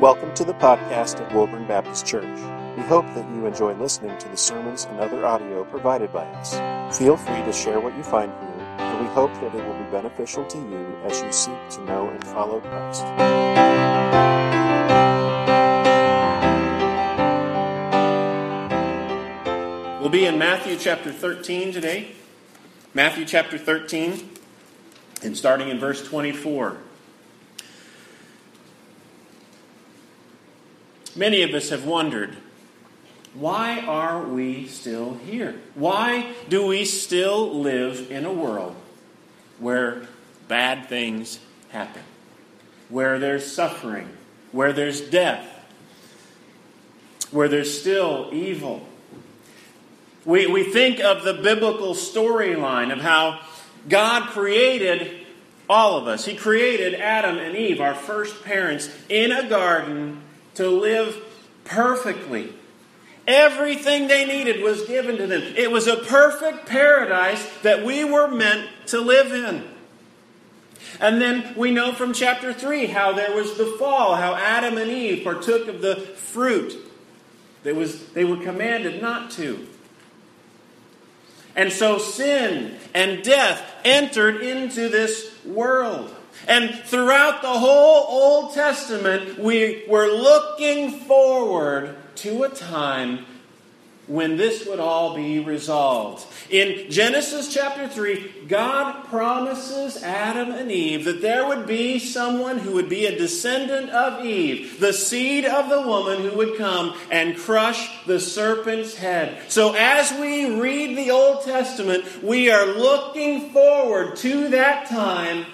Welcome to the podcast of Woburn Baptist Church. We hope that you enjoy listening to the sermons and other audio provided by us. Feel free to share what you find here, and we hope that it will be beneficial to you as you seek to know and follow Christ. We'll be in Matthew chapter 13 today. Matthew chapter 13, and starting in verse 24. Many of us have wondered why are we still here? Why do we still live in a world where bad things happen, where there's suffering, where there's death, where there's still evil? We, we think of the biblical storyline of how God created all of us. He created Adam and Eve, our first parents, in a garden to live perfectly. Everything they needed was given to them. It was a perfect paradise that we were meant to live in. And then we know from chapter 3 how there was the fall, how Adam and Eve partook of the fruit that was, they were commanded not to. And so sin and death entered into this world. And throughout the whole Old Testament, we were looking forward to a time when this would all be resolved. In Genesis chapter 3, God promises Adam and Eve that there would be someone who would be a descendant of Eve, the seed of the woman who would come and crush the serpent's head. So as we read the Old Testament, we are looking forward to that time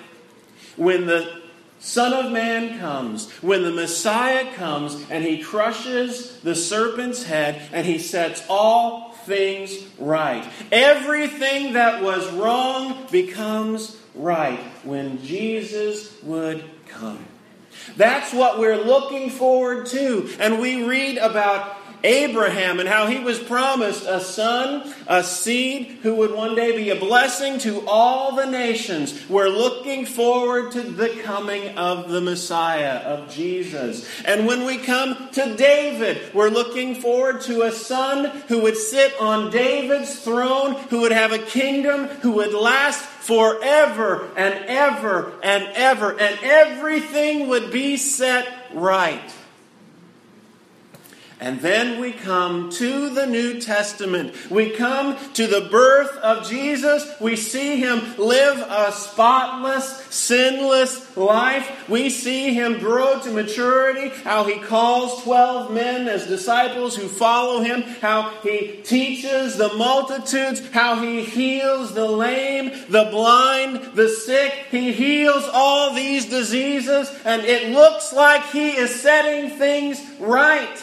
when the Son of Man comes, when the Messiah comes and he crushes the serpent's head and he sets all things right. Everything that was wrong becomes right when Jesus would come. That's what we're looking forward to. And we read about Abraham and how he was promised a son, a seed who would one day be a blessing to all the nations. We're looking forward to the coming of the Messiah, of Jesus. And when we come to David, we're looking forward to a son who would sit on David's throne, who would have a kingdom, who would last forever and ever and ever, and everything would be set right. And then we come to the New Testament. We come to the birth of Jesus. We see him live a spotless, sinless life. We see him grow to maturity, how he calls 12 men as disciples who follow him, how he teaches the multitudes, how he heals the lame, the blind, the sick. He heals all these diseases, and it looks like he is setting things right.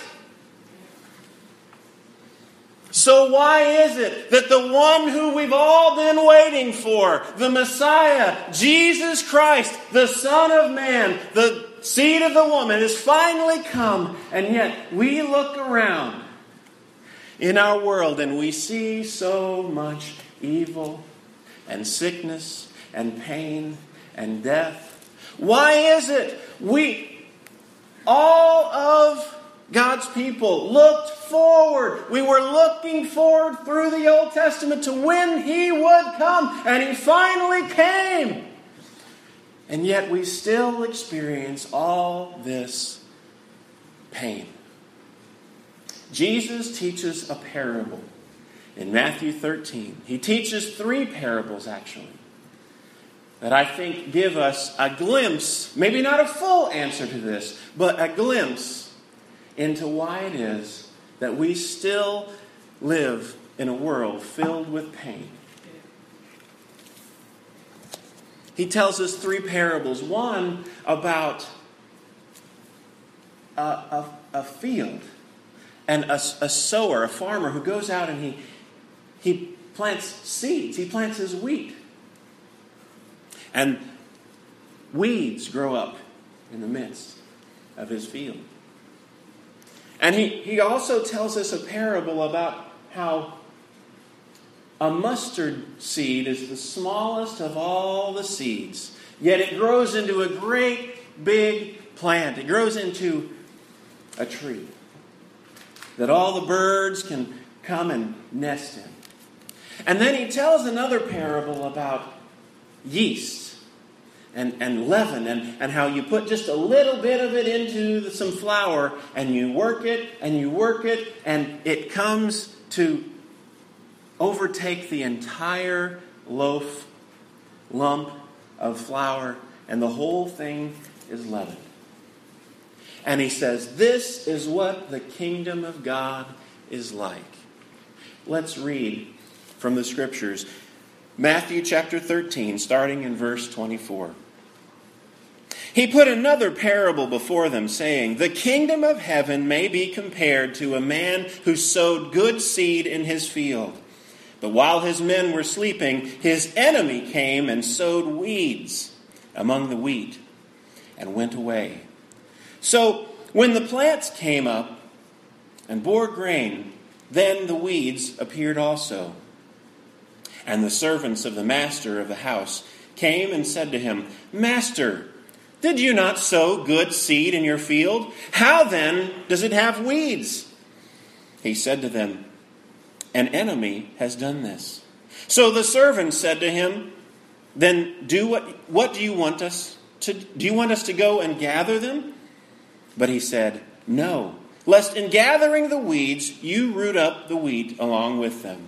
So, why is it that the one who we've all been waiting for, the Messiah, Jesus Christ, the Son of Man, the seed of the woman, has finally come, and yet we look around in our world and we see so much evil and sickness and pain and death? Why is it we, all of God's people looked forward. We were looking forward through the Old Testament to when He would come, and He finally came. And yet we still experience all this pain. Jesus teaches a parable in Matthew 13. He teaches three parables, actually, that I think give us a glimpse, maybe not a full answer to this, but a glimpse into why it is that we still live in a world filled with pain. He tells us three parables one about a, a, a field and a, a sower, a farmer who goes out and he, he plants seeds, he plants his wheat. And weeds grow up in the midst of his field. And he, he also tells us a parable about how a mustard seed is the smallest of all the seeds, yet it grows into a great big plant. It grows into a tree that all the birds can come and nest in. And then he tells another parable about yeast and, and leaven and, and how you put just a little bit of it into the, some flour and you work it and you work it and it comes to overtake the entire loaf lump of flour and the whole thing is leavened. And he says, This is what the kingdom of God is like. Let's read from the scriptures Matthew chapter 13, starting in verse 24. He put another parable before them, saying, The kingdom of heaven may be compared to a man who sowed good seed in his field. But while his men were sleeping, his enemy came and sowed weeds among the wheat and went away. So when the plants came up and bore grain, then the weeds appeared also. And the servants of the master of the house came and said to him, Master, did you not sow good seed in your field? How then does it have weeds? He said to them, An enemy has done this. So the servants said to him, Then do what, what do you want us to do you want us to go and gather them? But he said, No, lest in gathering the weeds you root up the wheat along with them.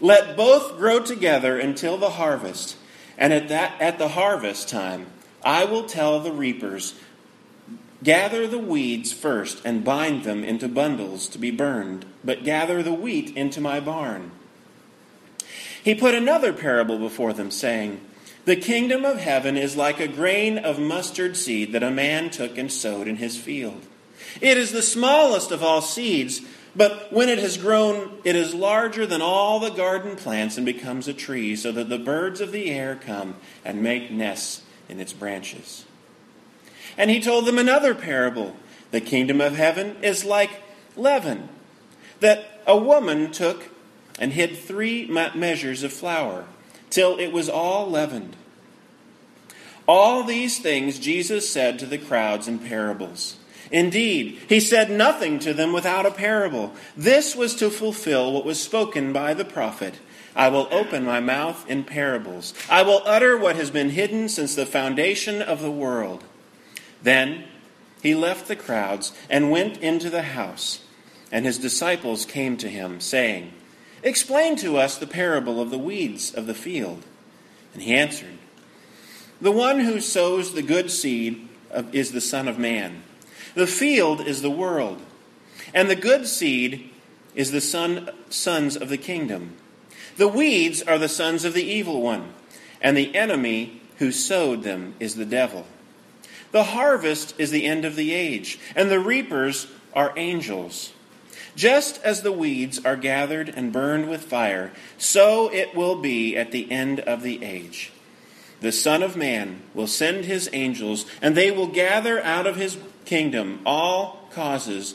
Let both grow together until the harvest, and at that at the harvest time I will tell the reapers, Gather the weeds first and bind them into bundles to be burned, but gather the wheat into my barn. He put another parable before them, saying, The kingdom of heaven is like a grain of mustard seed that a man took and sowed in his field. It is the smallest of all seeds, but when it has grown, it is larger than all the garden plants and becomes a tree, so that the birds of the air come and make nests in its branches. And he told them another parable. The kingdom of heaven is like leaven that a woman took and hid three measures of flour till it was all leavened. All these things Jesus said to the crowds in parables. Indeed, he said nothing to them without a parable. This was to fulfill what was spoken by the prophet. I will open my mouth in parables. I will utter what has been hidden since the foundation of the world. Then he left the crowds and went into the house, and his disciples came to him, saying, Explain to us the parable of the weeds of the field. And he answered, The one who sows the good seed is the Son of Man. The field is the world, and the good seed is the son, sons of the kingdom. The weeds are the sons of the evil one, and the enemy who sowed them is the devil. The harvest is the end of the age, and the reapers are angels. Just as the weeds are gathered and burned with fire, so it will be at the end of the age. The Son of Man will send his angels, and they will gather out of his kingdom all causes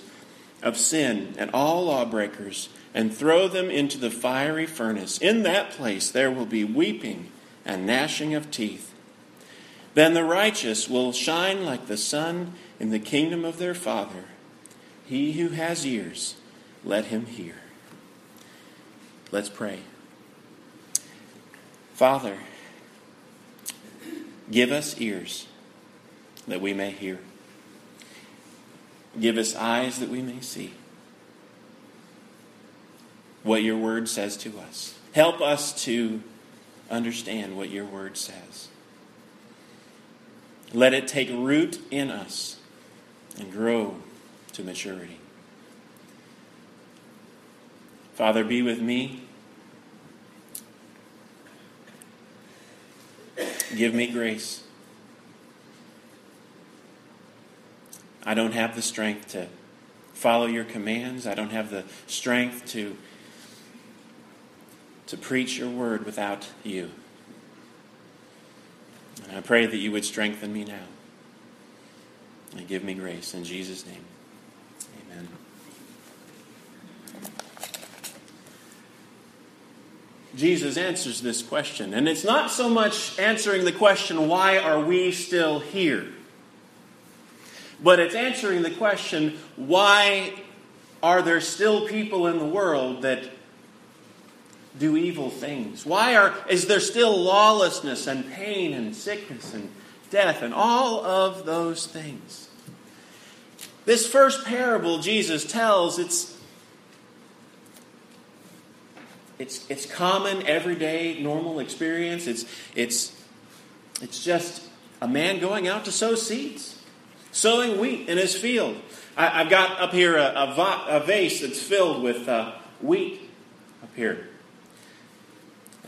of sin and all lawbreakers and throw them into the fiery furnace. In that place there will be weeping and gnashing of teeth. Then the righteous will shine like the sun in the kingdom of their Father. He who has ears, let him hear. Let's pray. Father, give us ears that we may hear. Give us eyes that we may see what your word says to us. Help us to understand what your word says. Let it take root in us and grow to maturity. Father, be with me. Give me grace. I don't have the strength to follow your commands. I don't have the strength to to preach your word without you. And I pray that you would strengthen me now and give me grace. In Jesus' name, amen. Jesus answers this question. And it's not so much answering the question, why are we still here? but it's answering the question why are there still people in the world that do evil things? Why are, is there still lawlessness and pain and sickness and death and all of those things? This first parable Jesus tells, it's, it's, it's common, everyday, normal experience. It's, it's, it's just a man going out to sow seeds, sowing wheat in his field. I, have got up here a, a, va- a, vase that's filled with uh, wheat up here.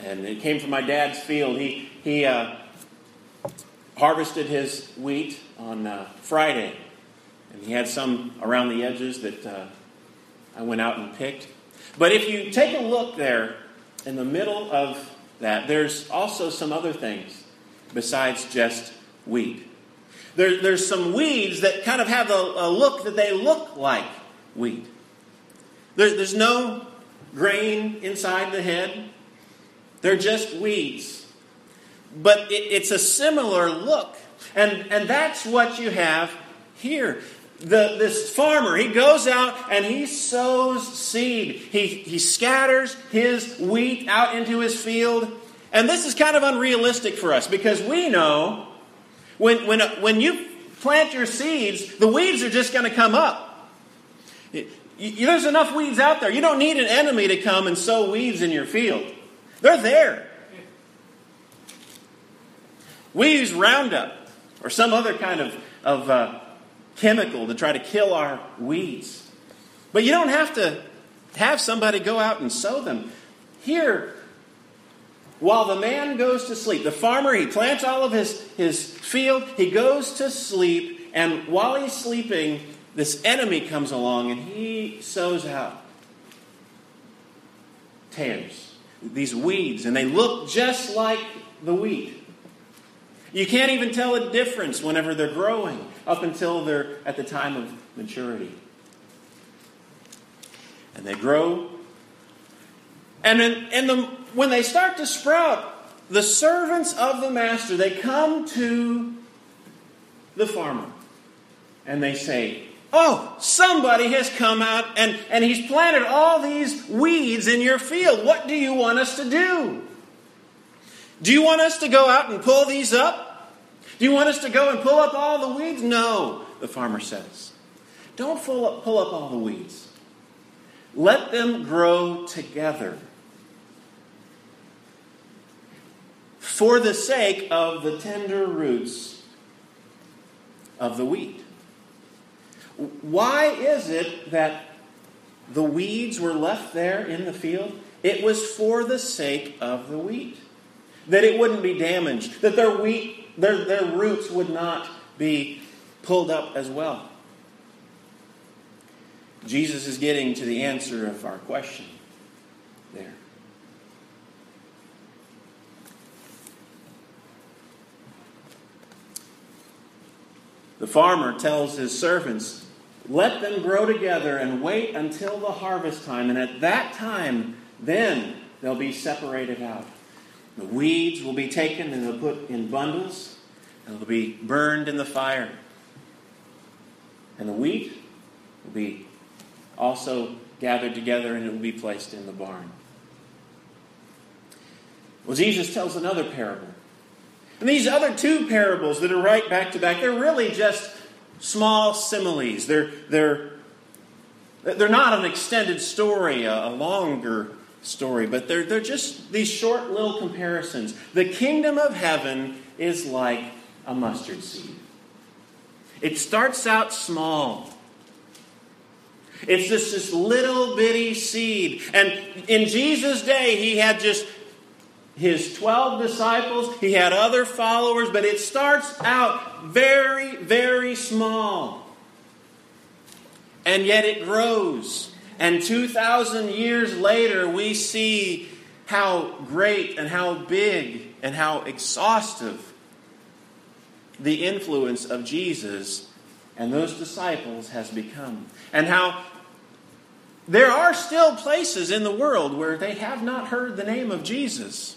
And it came from my dad's field. He, he uh, harvested his wheat on uh, Friday. And he had some around the edges that uh, I went out and picked. But if you take a look there in the middle of that, there's also some other things besides just wheat. There, there's some weeds that kind of have a, a look that they look like wheat. There, there's no grain inside the head, they're just weeds. But it, it's a similar look. And, and that's what you have here. The, this farmer, he goes out and he sows seed. He, he scatters his wheat out into his field. And this is kind of unrealistic for us because we know when, when, when you plant your seeds, the weeds are just going to come up. there's enough weeds out there. You don't need an enemy to come and sow weeds in your field. They're there. We use Roundup or some other kind of, of uh, chemical to try to kill our weeds. But you don't have to have somebody go out and sow them. Here, while the man goes to sleep, the farmer, he plants all of his, his field, he goes to sleep, and while he's sleeping, this enemy comes along and he sows out tares, these weeds, and they look just like the wheat. You can't even tell a difference whenever they're growing up until they're at the time of maturity. And they grow. And, then, and the when they start to sprout, the servants of the master, they come to the farmer and they say, Oh, somebody has come out and, and he's planted all these weeds in your field. What do you want us to do? Do you want us to go out and pull these up? Do you want us to go and pull up all the weeds? No, the farmer says. Don't pull up, pull up all the weeds. Let them grow together. for the sake of the tender roots of the wheat. Why is it that the weeds were left there in the field? It was for the sake of the wheat. That it wouldn't be damaged, that their wheat, their, their roots would not be pulled up as well. Jesus is getting to the answer of our question there. The farmer tells his servants, Let them grow together and wait until the harvest time, and at that time, then they'll be separated out. The weeds will be taken and they'll put in bundles, and they'll be burned in the fire. And the wheat will be also gathered together and it will be placed in the barn. Well, Jesus tells another parable. And these other two parables that are right back to back, they're really just small similes. They're, they're, they're not an extended story, a, a longer story, but they're, they're just these short little comparisons. The kingdom of heaven is like a mustard seed. It starts out small. It's just this little bitty seed. And in Jesus' day, he had just his 12 disciples, he had other followers, but it starts out very, very small. And yet it grows. And 2,000 years later, we see how great and how big and how exhaustive the influence of Jesus and those disciples has become. And how there are still places in the world where they have not heard the name of Jesus.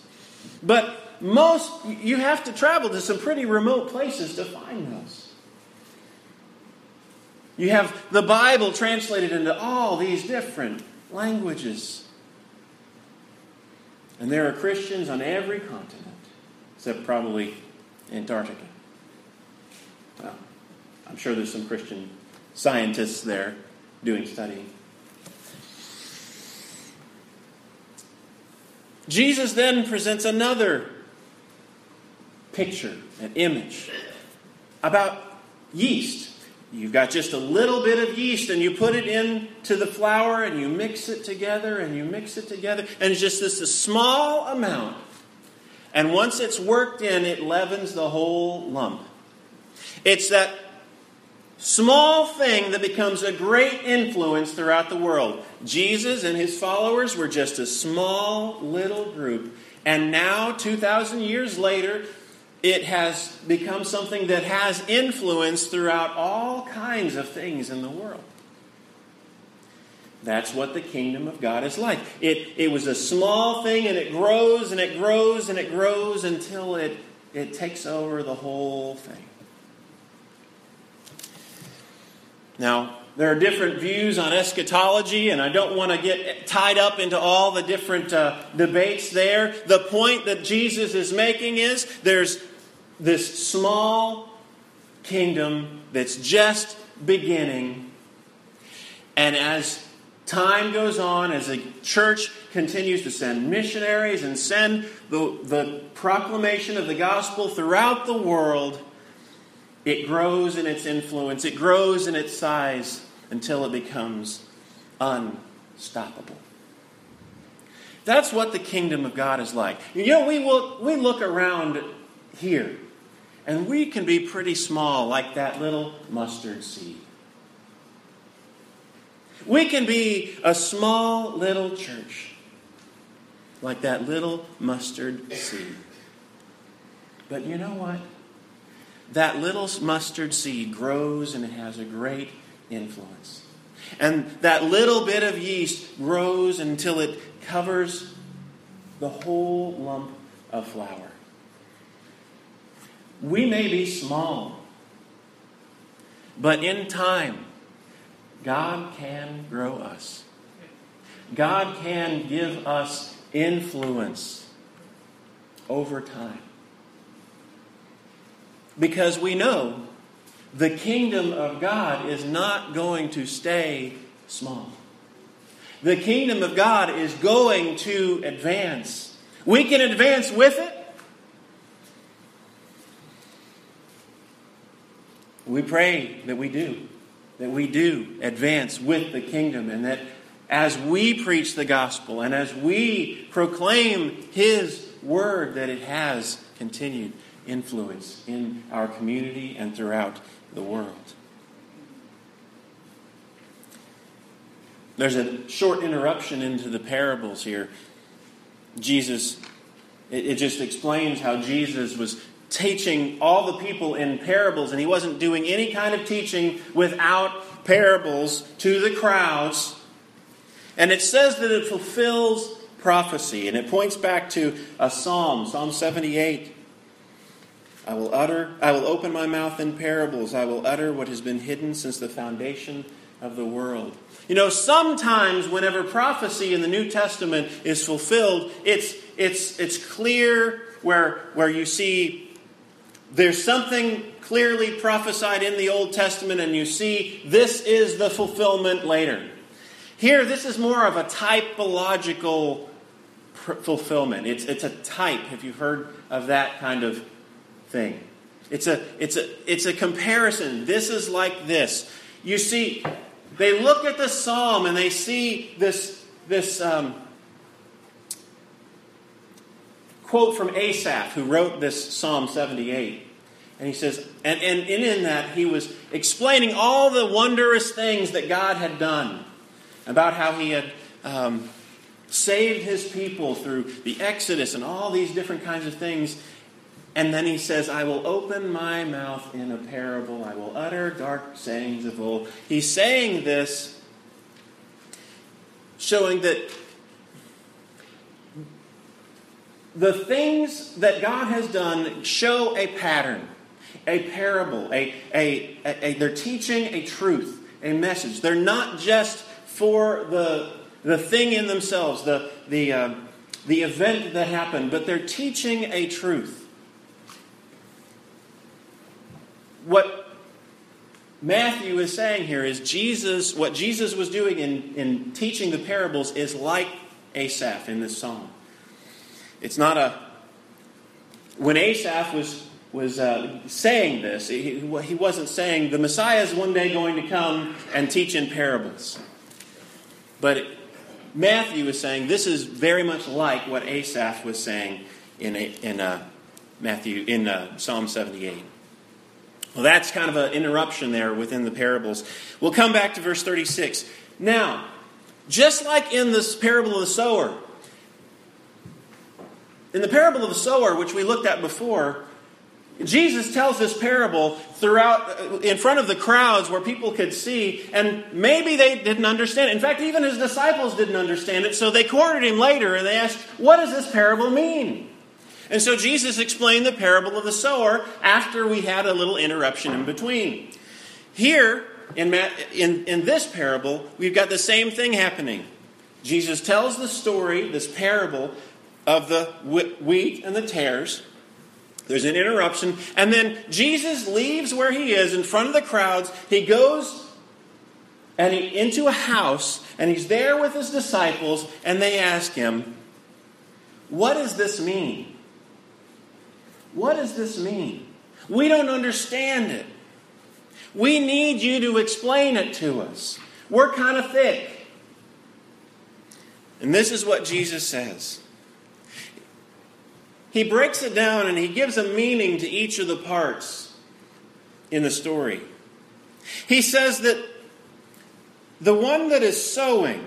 But most, you have to travel to some pretty remote places to find those. You have the Bible translated into all these different languages. And there are Christians on every continent, except probably Antarctica. Well, I'm sure there's some Christian scientists there doing studying. Jesus then presents another picture, an image about yeast. You've got just a little bit of yeast and you put it into the flour and you mix it together and you mix it together and it's just this a small amount. And once it's worked in, it leavens the whole lump. It's that small thing that becomes a great influence throughout the world. Jesus and his followers were just a small little group. And now, 2,000 years later, it has become something that has influence throughout all kinds of things in the world. That's what the kingdom of God is like. It, it was a small thing and it grows and it grows and it grows until it, it takes over the whole thing. Now, there are different views on eschatology, and I don't want to get tied up into all the different uh, debates there. The point that Jesus is making is there's this small kingdom that's just beginning. And as time goes on, as the church continues to send missionaries and send the, the proclamation of the gospel throughout the world, it grows in its influence, it grows in its size until it becomes unstoppable. That's what the kingdom of God is like. You know, we, will, we look around here and we can be pretty small, like that little mustard seed. We can be a small little church, like that little mustard seed. But you know what? That little mustard seed grows and it has a great influence. And that little bit of yeast grows until it covers the whole lump of flour. We may be small, but in time, God can grow us. God can give us influence over time. Because we know the kingdom of God is not going to stay small. The kingdom of God is going to advance. We can advance with it, We pray that we do, that we do advance with the kingdom, and that as we preach the gospel and as we proclaim His word, that it has continued influence in our community and throughout the world. There's a short interruption into the parables here. Jesus, it, it just explains how Jesus was teaching all the people in parables, and he wasn't doing any kind of teaching without parables to the crowds. And it says that it fulfills prophecy, and it points back to a psalm, Psalm 78. I will utter, I will open my mouth in parables. I will utter what has been hidden since the foundation of the world. You know, sometimes whenever prophecy in the New Testament is fulfilled, it's it's it's clear where where you see there's something clearly prophesied in the Old Testament, and you see this is the fulfillment later. Here, this is more of a typological fulfillment. It's, it's a type, if you've heard of that kind of thing. It's a, it's, a, it's a comparison. This is like this. You see, they look at the psalm and they see this, this um, quote from Asaph, who wrote this Psalm 78. And he says, and, and in that, he was explaining all the wondrous things that God had done, about how he had um, saved his people through the Exodus and all these different kinds of things. And then he says, I will open my mouth in a parable, I will utter dark sayings of old. He's saying this, showing that the things that God has done show a pattern, a parable, a, a, a, a, they're teaching a truth. a message. They're not just for the, the thing in themselves, the, the, uh, the event that happened, but they're teaching a truth. What Matthew is saying here is Jesus, what Jesus was doing in, in teaching the parables is like Asaph in this psalm. It's not a. When Asaph was was uh, saying this, he, he wasn't saying the Messiah is one day going to come and teach in parables. But Matthew is saying this is very much like what Asaph was saying in, in uh, Matthew in uh, Psalm 78. Well, that's kind of an interruption there within the parables. We'll come back to verse 36. Now, just like in this parable of the sower, in the parable of the sower, which we looked at before, Jesus tells this parable throughout uh, in front of the crowds where people could see, and maybe they didn't understand it. In fact, even his disciples didn't understand it, so they cornered him later and they asked, What does this parable mean? And so Jesus explained the parable of the sower after we had a little interruption in between. Here, in, in, in this parable, we've got the same thing happening. Jesus tells the story, this parable, of the wheat and the tares. There's an interruption. And then Jesus leaves where he is in front of the crowds. He goes and he, into a house, and he's there with his disciples, and they ask him, What does this mean? What does this mean? We don't understand it. We need you to explain it to us. We're kind of thick. And this is what Jesus says he breaks it down and he gives a meaning to each of the parts in the story. He says that the one that is sowing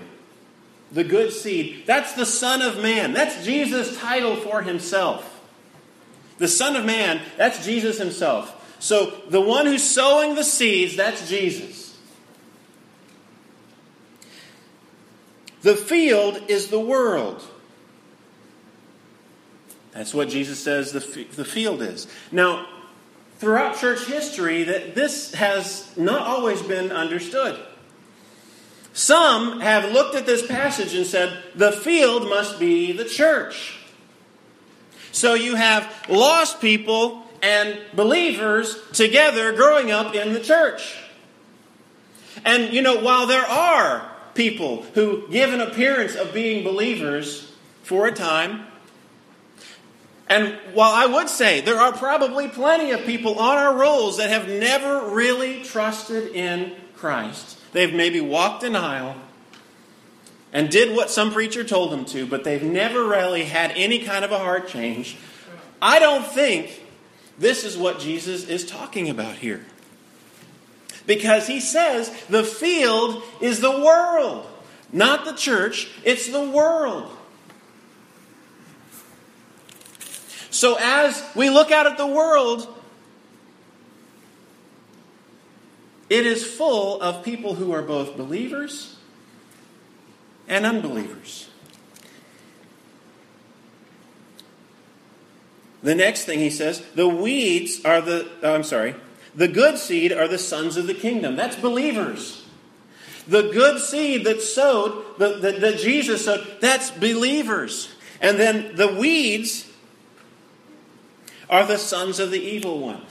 the good seed, that's the Son of Man. That's Jesus' title for himself. The Son of Man, that's Jesus himself. So the one who's sowing the seeds, that's Jesus. The field is the world. That's what Jesus says the, the field is. Now, throughout church history, that this has not always been understood. Some have looked at this passage and said, the field must be the church. So you have lost people and believers together growing up in the church. And, you know, while there are people who give an appearance of being believers for a time, and while I would say there are probably plenty of people on our rolls that have never really trusted in Christ, they've maybe walked an aisle and did what some preacher told them to, but they've never really had any kind of a heart change. I don't think this is what Jesus is talking about here. Because he says the field is the world, not the church, it's the world. So as we look out at the world, it is full of people who are both believers and unbelievers. The next thing he says, the weeds are the, oh, I'm sorry, the good seed are the sons of the kingdom. That's believers. The good seed that sowed, that, that, that Jesus sowed, that's believers. And then the weeds are the sons of the evil one.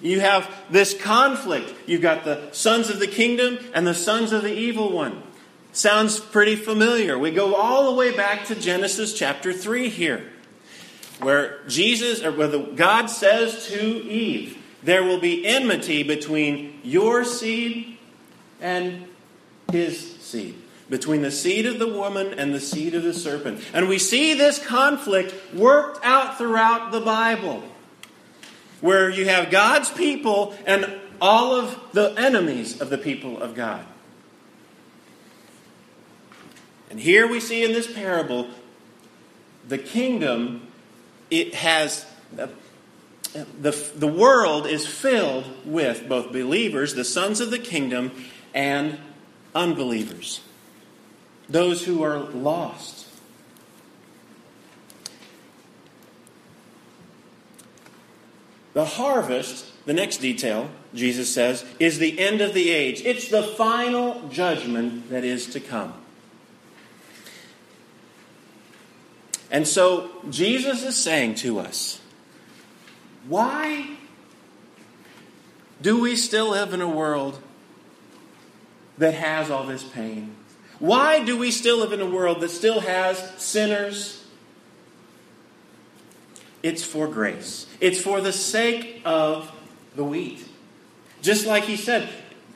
You have this conflict. You've got the sons of the kingdom and the sons of the evil one. Sounds pretty familiar. We go all the way back to Genesis chapter 3 here, where Jesus, or where the, God says to Eve, There will be enmity between your seed and his seed between the seed of the woman and the seed of the serpent. And we see this conflict worked out throughout the Bible, where you have God's people and all of the enemies of the people of God. And here we see in this parable the kingdom, it has. Uh, the, the world is filled with both believers, the sons of the kingdom, and unbelievers those who are lost. The harvest the next detail, Jesus says, is the end of the age. It's the final judgment that is to come. And so Jesus is saying to us, why do we still live in a world that has all this pain? Why do we still live in a world that still has sinners? It's for grace. It's for the sake of the wheat. Just like he said,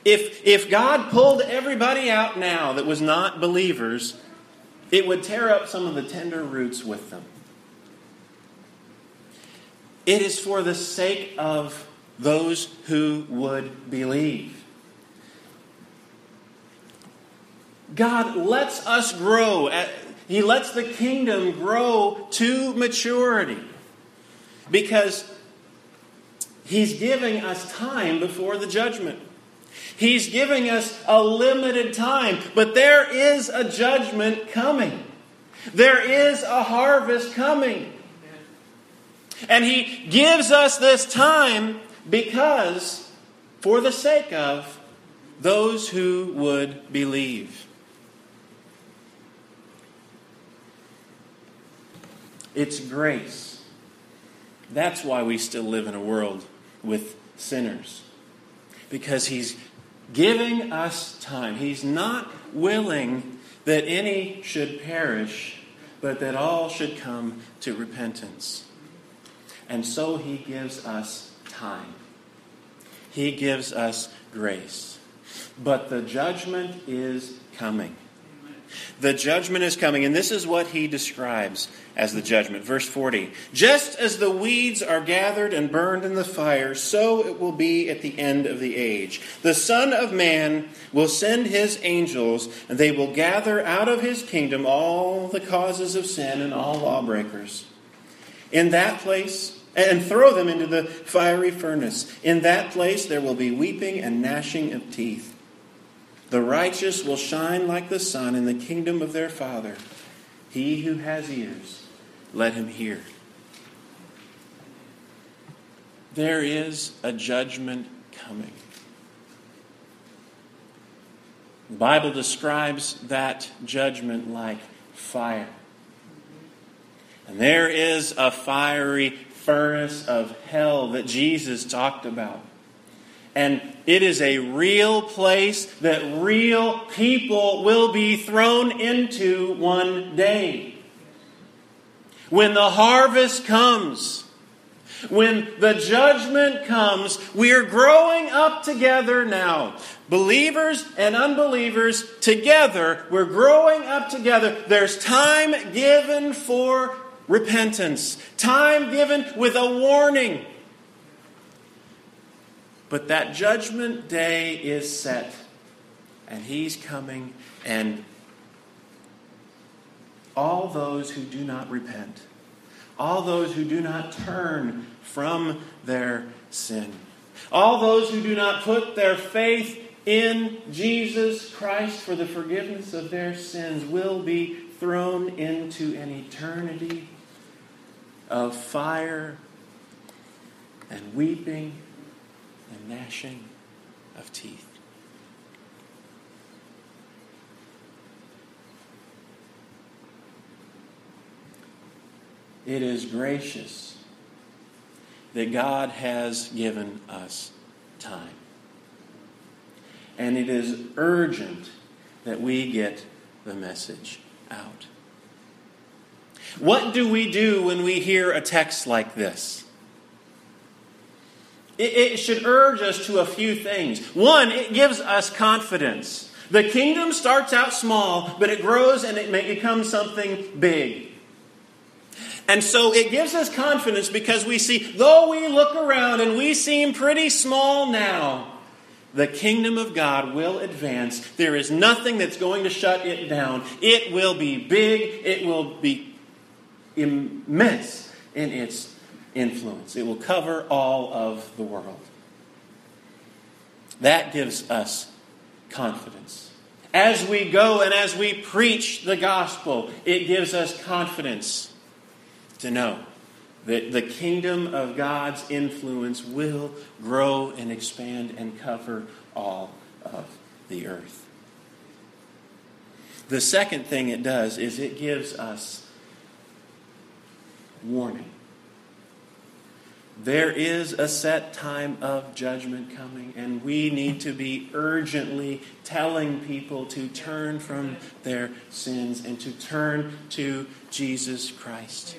if, if God pulled everybody out now that was not believers, it would tear up some of the tender roots with them. It is for the sake of those who would believe. God lets us grow. He lets the kingdom grow to maturity because He's giving us time before the judgment. He's giving us a limited time, but there is a judgment coming. There is a harvest coming. And He gives us this time because, for the sake of those who would believe. It's grace. That's why we still live in a world with sinners. Because he's giving us time. He's not willing that any should perish, but that all should come to repentance. And so he gives us time. He gives us grace. But the judgment is coming. The judgment is coming, and this is what he describes as the judgment. Verse 40 Just as the weeds are gathered and burned in the fire, so it will be at the end of the age. The Son of Man will send his angels, and they will gather out of his kingdom all the causes of sin and all lawbreakers. In that place, and throw them into the fiery furnace. In that place there will be weeping and gnashing of teeth. The righteous will shine like the sun in the kingdom of their Father. He who has ears, let him hear. There is a judgment coming. The Bible describes that judgment like fire. And there is a fiery furnace of hell that Jesus talked about. And it is a real place that real people will be thrown into one day. When the harvest comes, when the judgment comes, we are growing up together now. Believers and unbelievers together, we're growing up together. There's time given for repentance, time given with a warning. But that judgment day is set, and He's coming, and all those who do not repent, all those who do not turn from their sin, all those who do not put their faith in Jesus Christ for the forgiveness of their sins will be thrown into an eternity of fire and weeping and gnashing of teeth. It is gracious that God has given us time. And it is urgent that we get the message out. What do we do when we hear a text like this? It, it should urge us to a few things. One, it gives us confidence. The kingdom starts out small, but it grows and it becomes something big. And so it gives us confidence because we see, though we look around and we seem pretty small now, the kingdom of God will advance. There is nothing that's going to shut it down. It will be big, it will be immense in its influence. It will cover all of the world. That gives us confidence. As we go and as we preach the gospel, it gives us confidence to know that the kingdom of God's influence will grow and expand and cover all of the earth. The second thing it does is it gives us warning. There is a set time of judgment coming, and we need to be urgently telling people to turn from their sins and to turn to Jesus Christ.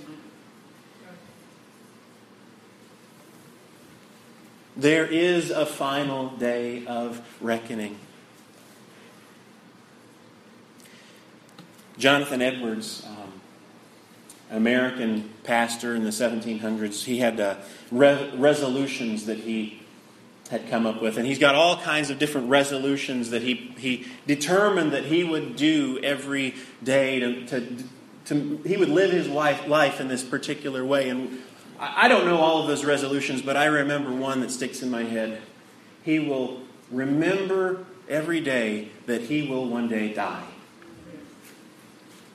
There is a final day of reckoning. Jonathan Edwards, an American pastor in the 1700s, he had uh, re- resolutions that he had come up with. And he's got all kinds of different resolutions that he, he determined that he would do every day to, to, to he would live his life, life in this particular way. And I don't know all of those resolutions, but I remember one that sticks in my head. He will remember every day that he will one day die.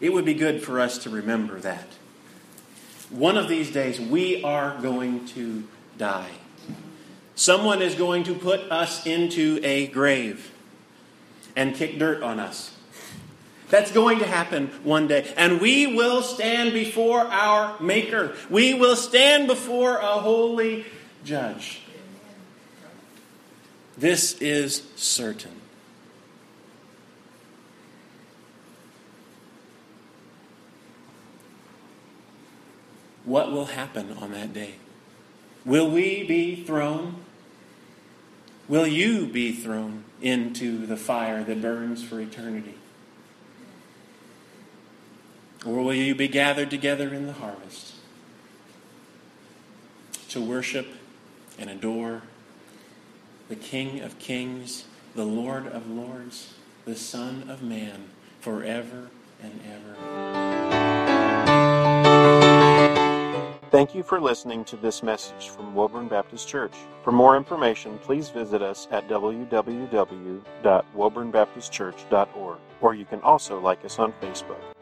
It would be good for us to remember that. One of these days, we are going to die. Someone is going to put us into a grave and kick dirt on us. That's going to happen one day. And we will stand before our Maker. We will stand before a holy judge. This is certain. What will happen on that day? Will we be thrown? Will you be thrown into the fire that burns for eternity? Or will you be gathered together in the harvest to worship and adore the King of kings, the Lord of lords, the Son of man, forever and ever? Thank you for listening to this message from Woburn Baptist Church. For more information, please visit us at www.woburnbaptistchurch.org, or you can also like us on Facebook.